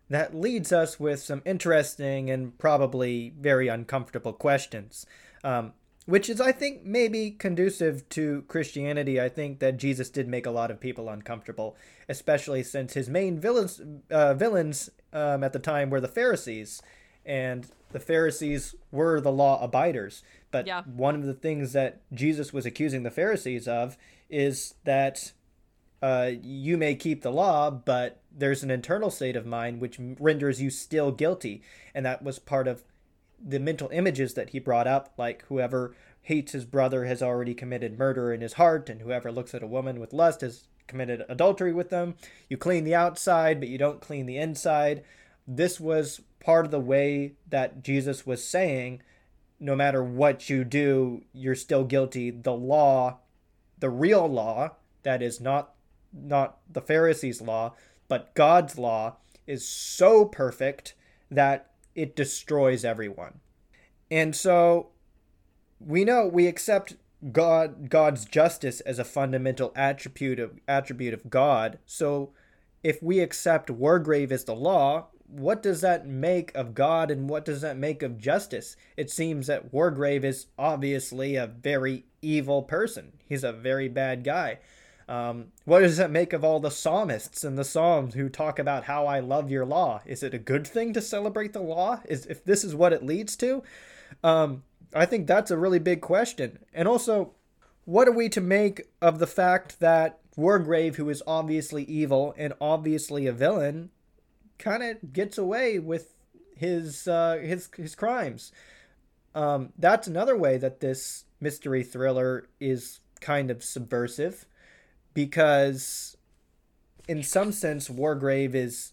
that leads us with some interesting and probably very uncomfortable questions. Um, which is, I think, maybe conducive to Christianity. I think that Jesus did make a lot of people uncomfortable, especially since his main villains, uh, villains um, at the time were the Pharisees, and the Pharisees were the law abiders. But Yeah. one of the things that Jesus was accusing the Pharisees of is that uh, you may keep the law, but there's an internal state of mind which renders you still guilty. And that was part of the mental images that he brought up, like whoever hates his brother has already committed murder in his heart, and whoever looks at a woman with lust has committed adultery with them. You clean the outside, but you don't clean the inside. This was part of the way that Jesus was saying no matter what you do, you're still guilty. The law, the real law, that is not not the Pharisees' law, but God's law, is so perfect that it destroys everyone. And so we know we accept God God's justice as a fundamental attribute of attribute of God. So if we accept Wargrave as the law, what does that make of God and what does that make of justice? It seems that Wargrave is obviously a very evil person. He's a very bad guy. Um, what does that make of all the psalmists and the psalms who talk about how I love your law? Is it a good thing to celebrate the law? Is if this is what it leads to? Um, I think that's a really big question. And also, what are we to make of the fact that Wargrave, who is obviously evil and obviously a villain, kind of gets away with his uh, his his crimes? Um, that's another way that this mystery thriller is kind of subversive, because in some sense, Wargrave is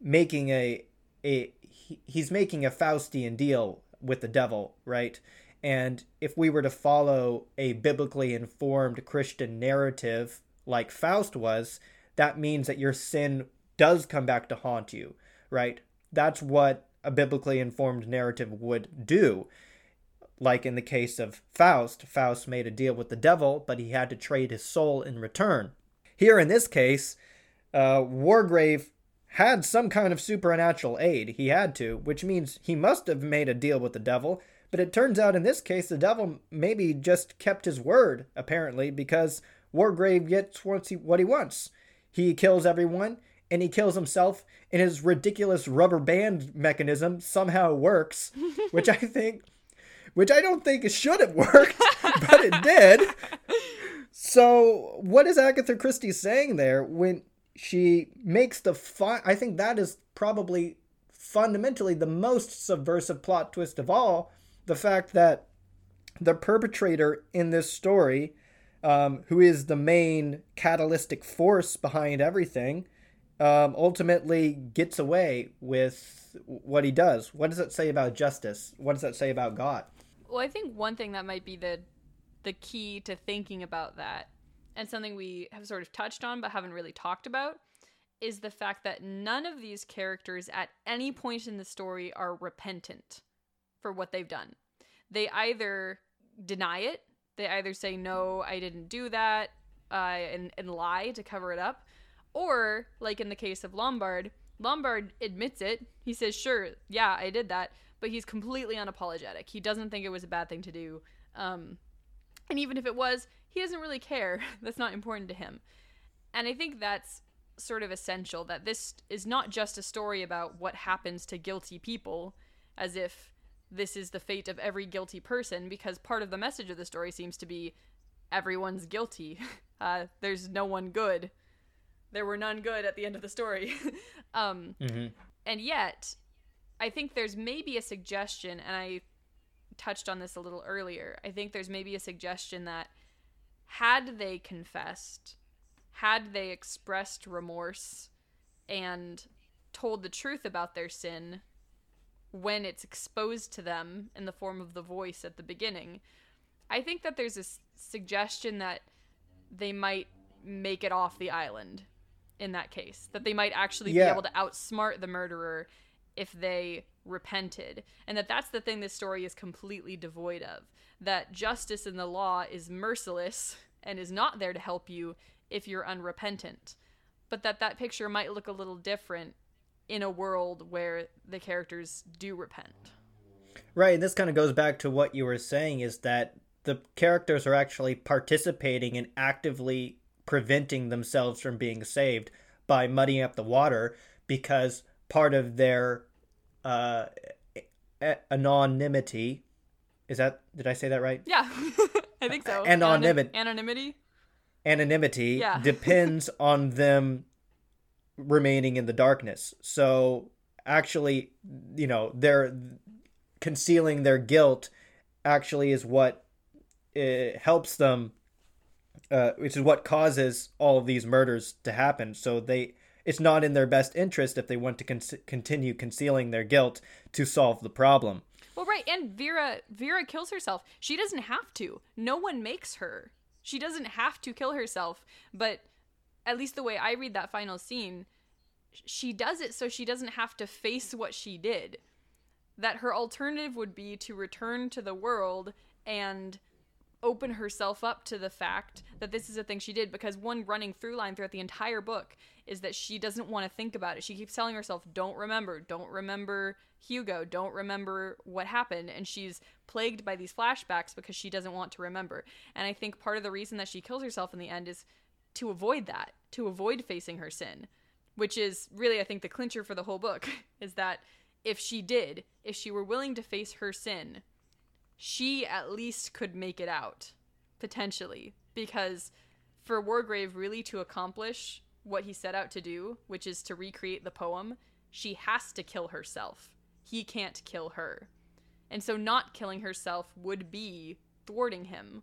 making a a he, he's making a Faustian deal with the devil, right? And if we were to follow a biblically informed Christian narrative like Faust was, that means that your sin does come back to haunt you, right? That's what a biblically informed narrative would do. Like in the case of Faust, Faust made a deal with the devil, but he had to trade his soul in return. Here in this case, uh, Wargrave had some kind of supernatural aid. He had to, which means he must have made a deal with the devil. But it turns out in this case, the devil maybe just kept his word, apparently, because Wargrave gets what he, what he wants. He kills everyone, and he kills himself, and his ridiculous rubber band mechanism somehow works, which I think, which I don't think it should have worked, but it did. So, what is Agatha Christie saying there when she makes the fun? I think that is probably fundamentally the most subversive plot twist of all the fact that the perpetrator in this story, um, who is the main catalytic force behind everything, um, ultimately gets away with what he does. What does it say about justice? What does that say about God? Well, I think one thing that might be the the key to thinking about that, and something we have sort of touched on but haven't really talked about, is the fact that none of these characters at any point in the story are repentant for what they've done. They either deny it, they either say, No, I didn't do that, uh, and, and lie to cover it up, or, like in the case of Lombard, Lombard admits it. He says, Sure, yeah, I did that, but he's completely unapologetic. He doesn't think it was a bad thing to do. Um, and even if it was, he doesn't really care. That's not important to him. And I think that's sort of essential that this is not just a story about what happens to guilty people, as if this is the fate of every guilty person, because part of the message of the story seems to be everyone's guilty. Uh, there's no one good. There were none good at the end of the story. um, And yet, I think there's maybe a suggestion, and I touched on this a little earlier. I think there's maybe a suggestion that had they confessed, had they expressed remorse and told the truth about their sin when it's exposed to them in the form of the voice at the beginning, I think that there's a s- suggestion that they might make it off the island in that case. That they might actually Yeah. be able to outsmart the murderer if they repented. And that that's the thing this story is completely devoid of. That justice in the law is merciless and is not there to help you if you're unrepentant. But that that picture might look a little different in a world where the characters do repent. Right, and this kind of goes back to what you were saying is that the characters are actually participating in actively preventing themselves from being saved by muddying up the water because part of their uh, anonymity is that did I say that right? Yeah, I think so. Anonymity. Anonymity. anonymity Yeah. depends on them remaining in the darkness. So actually, you know, they're concealing their guilt actually is what uh, helps them uh, which is what causes all of these murders to happen. So they it's not in their best interest if they want to con- continue concealing their guilt to solve the problem. Well, right, and Vera Vera kills herself. She doesn't have to. No one makes her. She doesn't have to kill herself, but at least the way I read that final scene, she does it so she doesn't have to face what she did. That her alternative would be to return to the world and open herself up to the fact that this is a thing she did because one running through line throughout the entire book is that she doesn't want to think about it. She keeps telling herself, "Don't remember, don't remember Hugo, don't remember what happened." And she's plagued by these flashbacks because she doesn't want to remember. And I think part of the reason that she kills herself in the end is to avoid that, to avoid facing her sin, which is really I think the clincher for the whole book is that if she did, if she were willing to face her sin, she at least could make it out potentially because for Wargrave really to accomplish what he set out to do, which is to recreate the poem, she has to kill herself. He can't kill her. And so not killing herself would be thwarting him.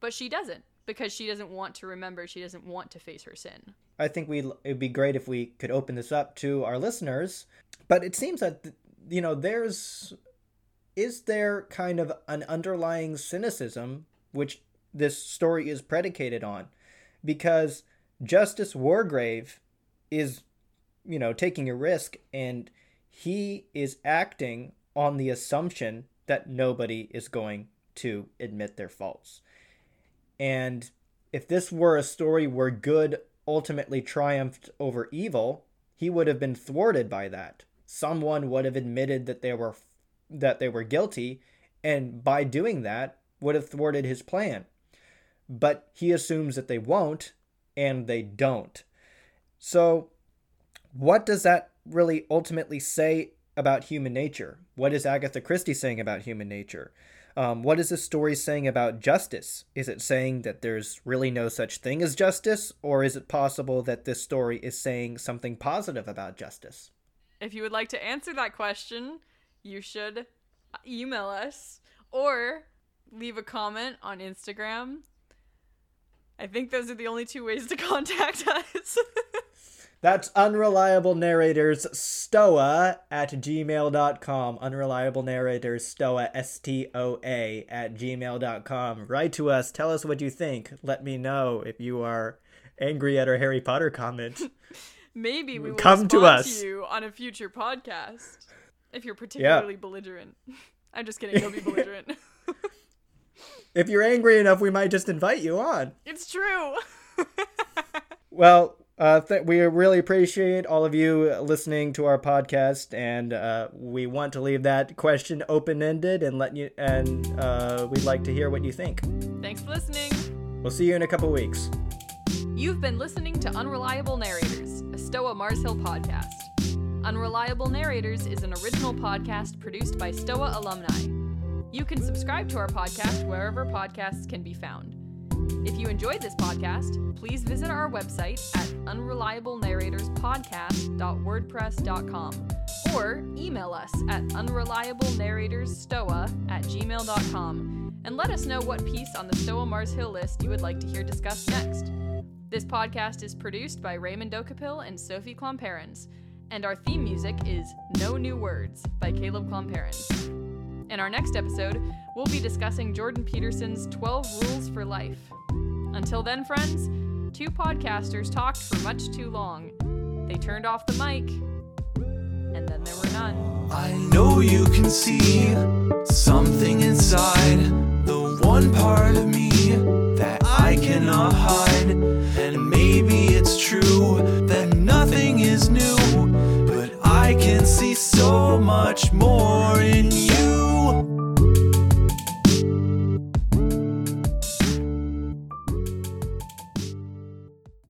But she doesn't because she doesn't want to remember, she doesn't want to face her sin. I think we it'd be great if we could open this up to our listeners. But it seems that you know there's is there kind of an underlying cynicism which this story is predicated on because Justice Wargrave is you know taking a risk and he is acting on the assumption that nobody is going to admit their faults. And if this were a story where good ultimately triumphed over evil, he would have been thwarted by that. Someone would have admitted that they were that they were guilty and by doing that would have thwarted his plan. But he assumes that they won't and they don't. So what does that really ultimately say about human nature? What is Agatha Christie saying about human nature? Um, what is this story saying about justice? Is it saying that there's really no such thing as justice, or is it possible that this story is saying something positive about justice? If you would like to answer that question, you should email us or leave a comment on Instagram. I think those are the only two ways to contact us. That's unreliable narrators stoa at gmail.com. Unreliable narrators stoa S T O A at gmail.com. Write to us. Tell us what you think. Let me know if you are angry at our Harry Potter comment. Maybe we will Come to us. to you on a future podcast if you're particularly belligerent. I'm just kidding. Don't be belligerent. if you're angry enough, we might just invite you on. it's true. Well, uh, th- we really appreciate all of you listening to our podcast, and uh, we want to leave that question open ended and let you. And uh, we'd like to hear what you think. Thanks for listening. We'll see you in a couple weeks. You've been listening to Unreliable Narrators, a Stoa Mars Hill podcast. Unreliable Narrators is an original podcast produced by Stoa alumni. You can subscribe to our podcast wherever podcasts can be found. If you enjoyed this podcast, please visit our website at unreliablenarratorspodcast.wordpress.com or email us at unreliablenarratorsstoa at gmail.com and let us know what piece on the Stoa Mars Hill list you would like to hear discussed next. This podcast is produced by Raymond Dokapil and Sophie Klomparens, and our theme music is No New Words by Caleb Klomparens. In our next episode, we'll be discussing Jordan Peterson's 12 Rules for Life. Until then, friends, two podcasters talked for much too long. They turned off the mic, and then there were none. I know you can see something inside the one part of me that I cannot hide. so much more in you.